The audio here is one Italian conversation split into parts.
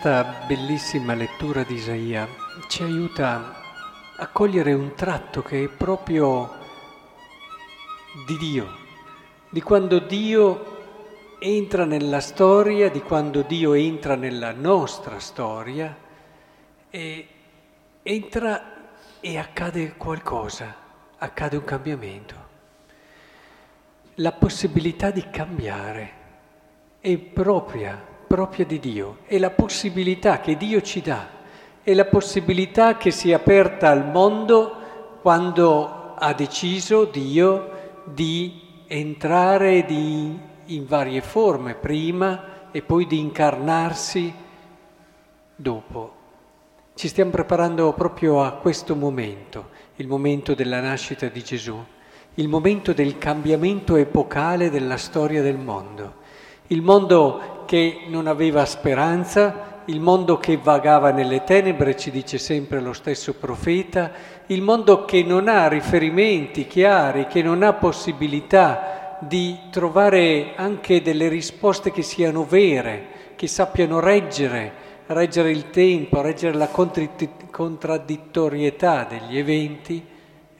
questa bellissima lettura di Isaia ci aiuta a cogliere un tratto che è proprio di Dio, di quando Dio entra nella storia, di quando Dio entra nella nostra storia e entra e accade qualcosa, accade un cambiamento. La possibilità di cambiare è propria, propria di Dio, è la possibilità che Dio ci dà, è la possibilità che si è aperta al mondo quando ha deciso Dio di entrare di, in varie forme prima e poi di incarnarsi dopo. Ci stiamo preparando proprio a questo momento, il momento della nascita di Gesù, il momento del cambiamento epocale della storia del mondo. Il mondo che non aveva speranza, il mondo che vagava nelle tenebre, ci dice sempre lo stesso profeta, il mondo che non ha riferimenti chiari, che non ha possibilità di trovare anche delle risposte che siano vere, che sappiano reggere reggere il tempo, reggere la contraddittorietà degli eventi,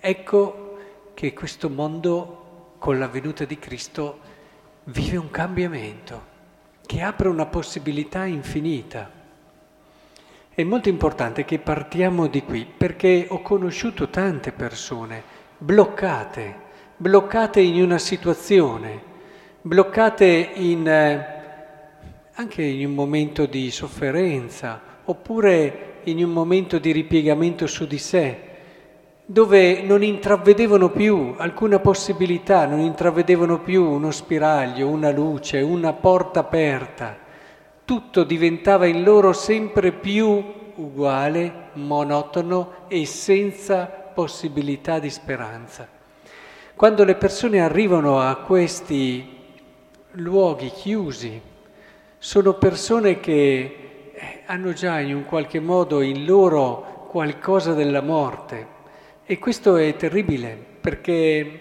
ecco che questo mondo con la venuta di Cristo vive un cambiamento che apre una possibilità infinita. È molto importante che partiamo di qui perché ho conosciuto tante persone bloccate, bloccate in una situazione, bloccate in... Eh, anche in un momento di sofferenza oppure in un momento di ripiegamento su di sé, dove non intravedevano più alcuna possibilità, non intravedevano più uno spiraglio, una luce, una porta aperta. Tutto diventava in loro sempre più uguale, monotono e senza possibilità di speranza. Quando le persone arrivano a questi luoghi chiusi, sono persone che eh, hanno già in un qualche modo in loro qualcosa della morte e questo è terribile perché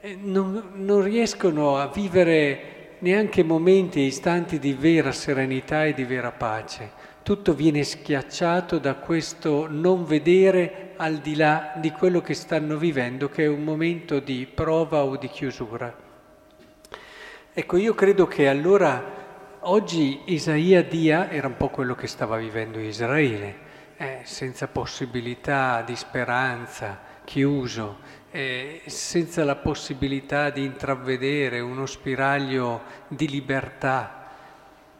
eh, non, non riescono a vivere neanche momenti e istanti di vera serenità e di vera pace. Tutto viene schiacciato da questo non vedere al di là di quello che stanno vivendo, che è un momento di prova o di chiusura. Ecco, io credo che allora Oggi Isaia dia era un po' quello che stava vivendo Israele, eh, senza possibilità di speranza, chiuso, eh, senza la possibilità di intravedere uno spiraglio di libertà.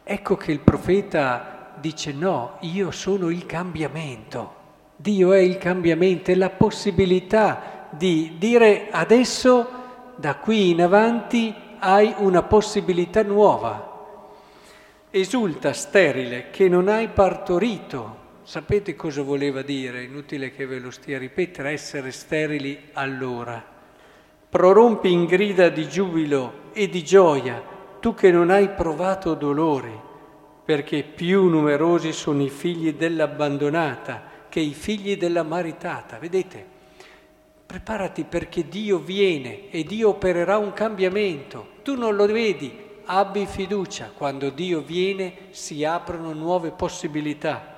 Ecco che il profeta dice no, io sono il cambiamento, Dio è il cambiamento, è la possibilità di dire adesso da qui in avanti hai una possibilità nuova Esulta sterile che non hai partorito. Sapete cosa voleva dire? Inutile che ve lo stia a ripetere, essere sterili allora. Prorompi in grida di giubilo e di gioia, tu che non hai provato dolori, perché più numerosi sono i figli dell'abbandonata che i figli della maritata. Vedete? Preparati perché Dio viene e Dio opererà un cambiamento. Tu non lo vedi, abbi fiducia, quando Dio viene si aprono nuove possibilità.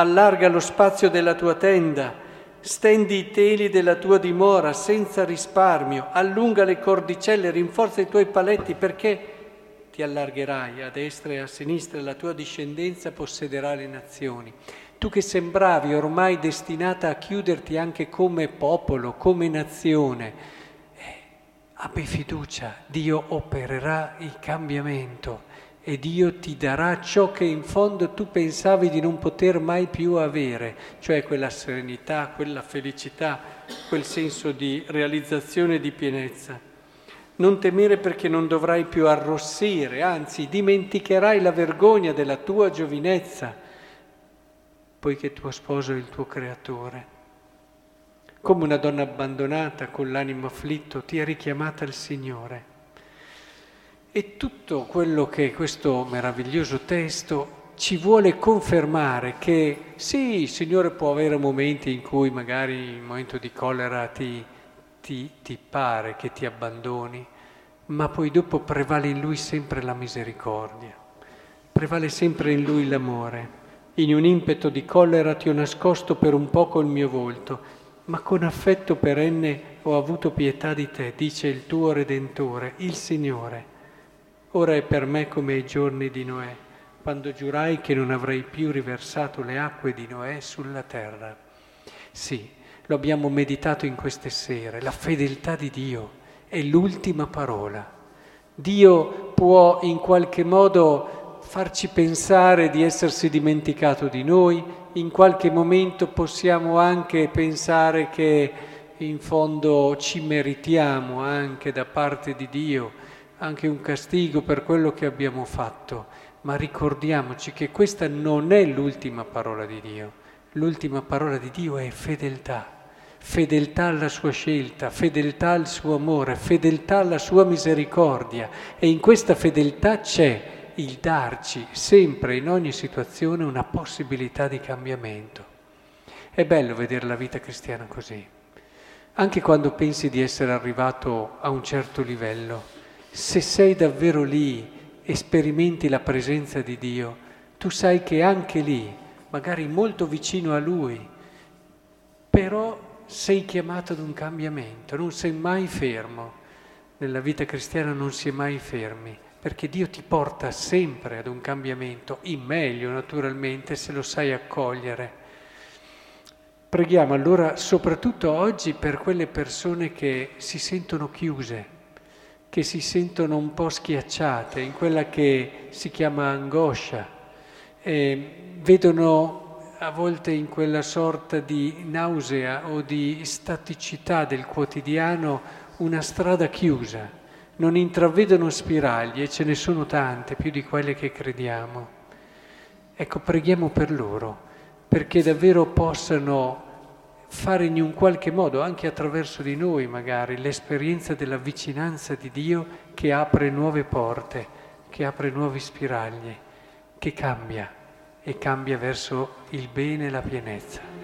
Allarga lo spazio della tua tenda, stendi i teli della tua dimora senza risparmio, allunga le cordicelle, rinforza i tuoi paletti perché ti allargherai a destra e a sinistra e la tua discendenza possederà le nazioni. Tu che sembravi ormai destinata a chiuderti anche come popolo, come nazione, Abbi fiducia, Dio opererà il cambiamento e Dio ti darà ciò che in fondo tu pensavi di non poter mai più avere, cioè quella serenità, quella felicità, quel senso di realizzazione e di pienezza. Non temere perché non dovrai più arrossire, anzi dimenticherai la vergogna della tua giovinezza, poiché tuo sposo è il tuo creatore. Come una donna abbandonata con l'animo afflitto ti ha richiamata il Signore. E tutto quello che questo meraviglioso testo ci vuole confermare che sì, il Signore può avere momenti in cui magari in momento di collera ti, ti, ti pare che ti abbandoni, ma poi dopo prevale in Lui sempre la misericordia, prevale sempre in Lui l'amore. In un impeto di collera ti ho nascosto per un poco il mio volto, ma con affetto perenne ho avuto pietà di te, dice il tuo Redentore, il Signore. Ora è per me come ai giorni di Noè, quando giurai che non avrei più riversato le acque di Noè sulla terra. Sì, lo abbiamo meditato in queste sere, la fedeltà di Dio è l'ultima parola. Dio può in qualche modo farci pensare di essersi dimenticato di noi, in qualche momento possiamo anche pensare che in fondo ci meritiamo anche da parte di Dio anche un castigo per quello che abbiamo fatto, ma ricordiamoci che questa non è l'ultima parola di Dio, l'ultima parola di Dio è fedeltà, fedeltà alla sua scelta, fedeltà al suo amore, fedeltà alla sua misericordia e in questa fedeltà c'è il darci sempre in ogni situazione una possibilità di cambiamento. È bello vedere la vita cristiana così. Anche quando pensi di essere arrivato a un certo livello, se sei davvero lì e sperimenti la presenza di Dio, tu sai che anche lì, magari molto vicino a Lui, però sei chiamato ad un cambiamento, non sei mai fermo. Nella vita cristiana non si è mai fermi, perché Dio ti porta sempre ad un cambiamento, in meglio naturalmente se lo sai accogliere. Preghiamo allora soprattutto oggi per quelle persone che si sentono chiuse, che si sentono un po' schiacciate in quella che si chiama angoscia, e vedono a volte in quella sorta di nausea o di staticità del quotidiano una strada chiusa, non intravedono spiragli e ce ne sono tante, più di quelle che crediamo. Ecco, preghiamo per loro perché davvero possano fare in un qualche modo, anche attraverso di noi magari, l'esperienza della vicinanza di Dio che apre nuove porte, che apre nuovi spiragli, che cambia e cambia verso il bene e la pienezza.